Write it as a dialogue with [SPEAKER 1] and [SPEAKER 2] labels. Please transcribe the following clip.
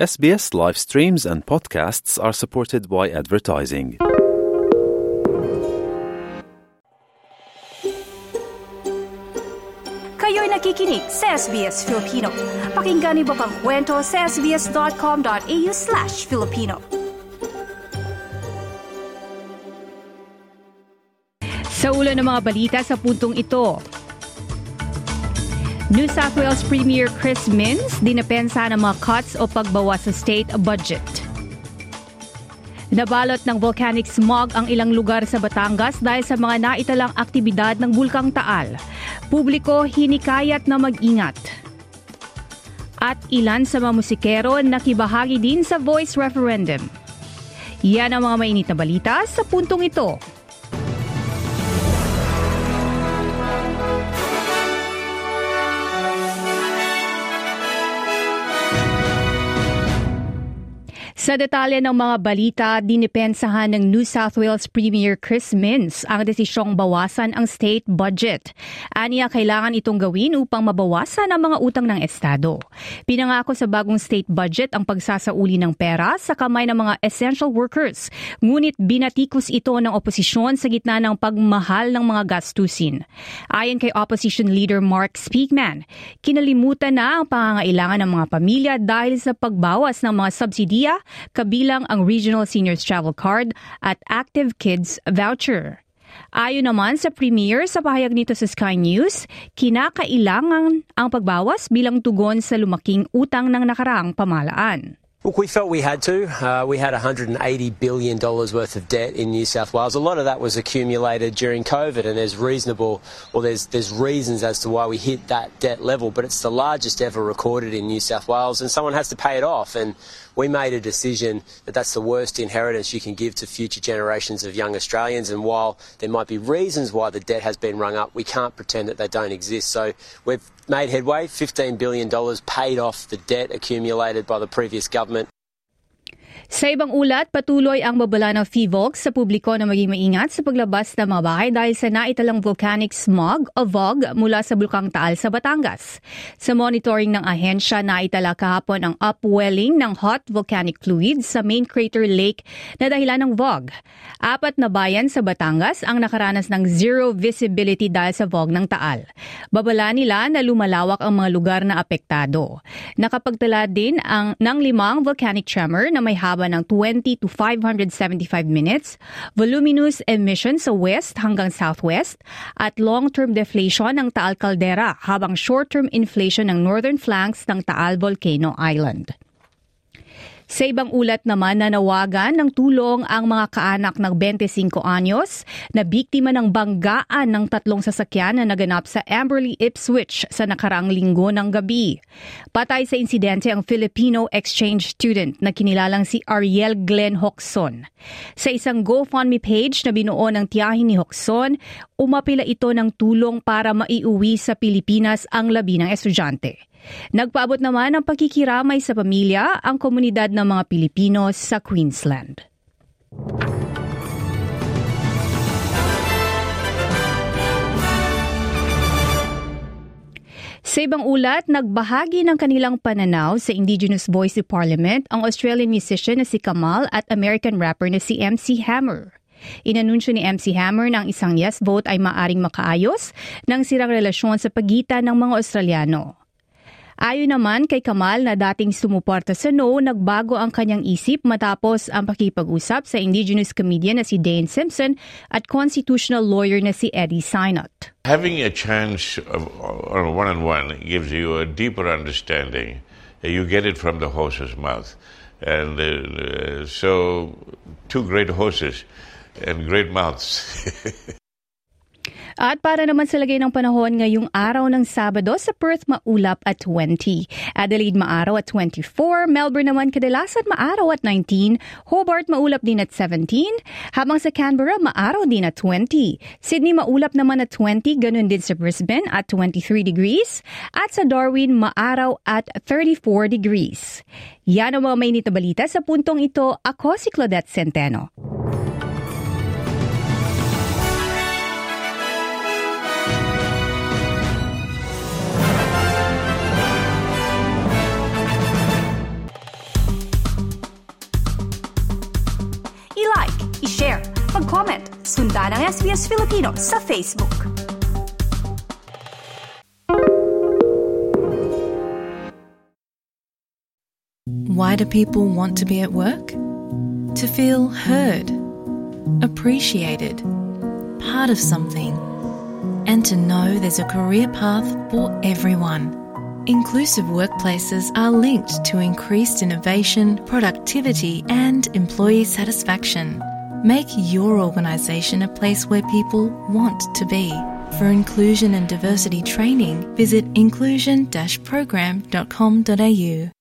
[SPEAKER 1] SBS live streams and podcasts are supported by advertising.
[SPEAKER 2] Kayo'y nakikinig sa SBS Filipino. Pakinggan niyo pa ang kwento sa sbs.com.au slash Filipino.
[SPEAKER 3] Sa ulo ng mga balita sa puntong ito, New South Wales Premier Chris Minns dinapensa ng mga cuts o pagbawas sa state budget. Nabalot ng volcanic smog ang ilang lugar sa Batangas dahil sa mga naitalang aktibidad ng Bulkang Taal. Publiko hinikayat na mag-ingat. At ilan sa mga musikero nakibahagi din sa voice referendum. Yan ang mga mainit na balita sa puntong ito. Sa detalye ng mga balita, dinipensahan ng New South Wales Premier Chris Minns ang desisyong bawasan ang state budget. Aniya kailangan itong gawin upang mabawasan ang mga utang ng Estado. Pinangako sa bagong state budget ang pagsasauli ng pera sa kamay ng mga essential workers. Ngunit binatikos ito ng oposisyon sa gitna ng pagmahal ng mga gastusin. Ayon kay opposition leader Mark Speakman, kinalimutan na ang pangangailangan ng mga pamilya dahil sa pagbawas ng mga subsidiya kabilang ang Regional Seniors Travel Card at Active Kids Voucher. Ayon naman sa Premier sa pahayag nito sa Sky News, kinakailangan ang pagbawas bilang tugon sa lumaking utang ng nakaraang pamalaan.
[SPEAKER 4] Look, we felt we had to. Uh, we had $180 billion worth of debt in New South Wales. A lot of that was accumulated during COVID, and there's reasonable, or there's there's reasons as to why we hit that debt level. But it's the largest ever recorded in New South Wales, and someone has to pay it off. And we made a decision that that's the worst inheritance you can give to future generations of young Australians. And while there might be reasons why the debt has been rung up, we can't pretend that they don't exist. So we've made headway. $15 billion paid off the debt accumulated by the previous government.
[SPEAKER 3] Sa ibang ulat, patuloy ang babala ng FIVOLC sa publiko na maging maingat sa paglabas ng mga bahay dahil sa naitalang volcanic smog o VOG mula sa Bulkang Taal sa Batangas. Sa monitoring ng ahensya, naitala kahapon ang upwelling ng hot volcanic fluids sa main crater lake na dahilan ng VOG. Apat na bayan sa Batangas ang nakaranas ng zero visibility dahil sa VOG ng Taal. Babala nila na lumalawak ang mga lugar na apektado. Nakapagtala din ang ng limang volcanic tremor na may haba ng 20 to 575 minutes, voluminous emission sa west hanggang southwest, at long-term deflation ng Taal Caldera habang short-term inflation ng northern flanks ng Taal Volcano Island. Sa ibang ulat naman, nanawagan ng tulong ang mga kaanak ng 25 anyos na biktima ng banggaan ng tatlong sasakyan na naganap sa Amberley Ipswich sa nakaraang linggo ng gabi. Patay sa insidente ang Filipino exchange student na kinilalang si Ariel Glenn Hoxon. Sa isang GoFundMe page na binuo ng tiyahin ni Hoxon, umapila ito ng tulong para maiuwi sa Pilipinas ang labi ng estudyante. Nagpaabot naman ng pagkikiramay sa pamilya ang komunidad ng mga Pilipino sa Queensland. Sa ibang ulat, nagbahagi ng kanilang pananaw sa Indigenous Voice of Parliament ang Australian musician na si Kamal at American rapper na si MC Hammer. Inanunsyo ni MC Hammer na ang isang yes vote ay maaring makaayos ng sirang relasyon sa pagitan ng mga Australiano. Ayon naman kay Kamal na dating sumuporta sa no, nagbago ang kanyang isip matapos ang pakipag-usap sa indigenous comedian na si Dane Simpson at constitutional lawyer na si Eddie Synott.
[SPEAKER 5] Having a chance of, on one-on-one gives you a deeper understanding. You get it from the horse's mouth. And uh, so, two great horses and great mouths.
[SPEAKER 3] At para naman sa lagay ng panahon ngayong araw ng Sabado sa Perth maulap at 20. Adelaide maaraw at 24. Melbourne naman kadalasan maaraw at 19. Hobart maulap din at 17. Habang sa Canberra maaraw din at 20. Sydney maulap naman at 20. Ganun din sa Brisbane at 23 degrees. At sa Darwin maaraw at 34 degrees. Yan ang mga mainit na balita sa puntong ito. Ako si Claudette Centeno.
[SPEAKER 2] Mag-comment, sundan ang SBS Filipino sa Facebook.
[SPEAKER 6] Why do people want to be at work? To feel heard, appreciated, part of something, and to know there's a career path for everyone. Inclusive workplaces are linked to increased innovation, productivity, and employee satisfaction. Make your organisation a place where people want to be. For inclusion and diversity training, visit inclusion-program.com.au.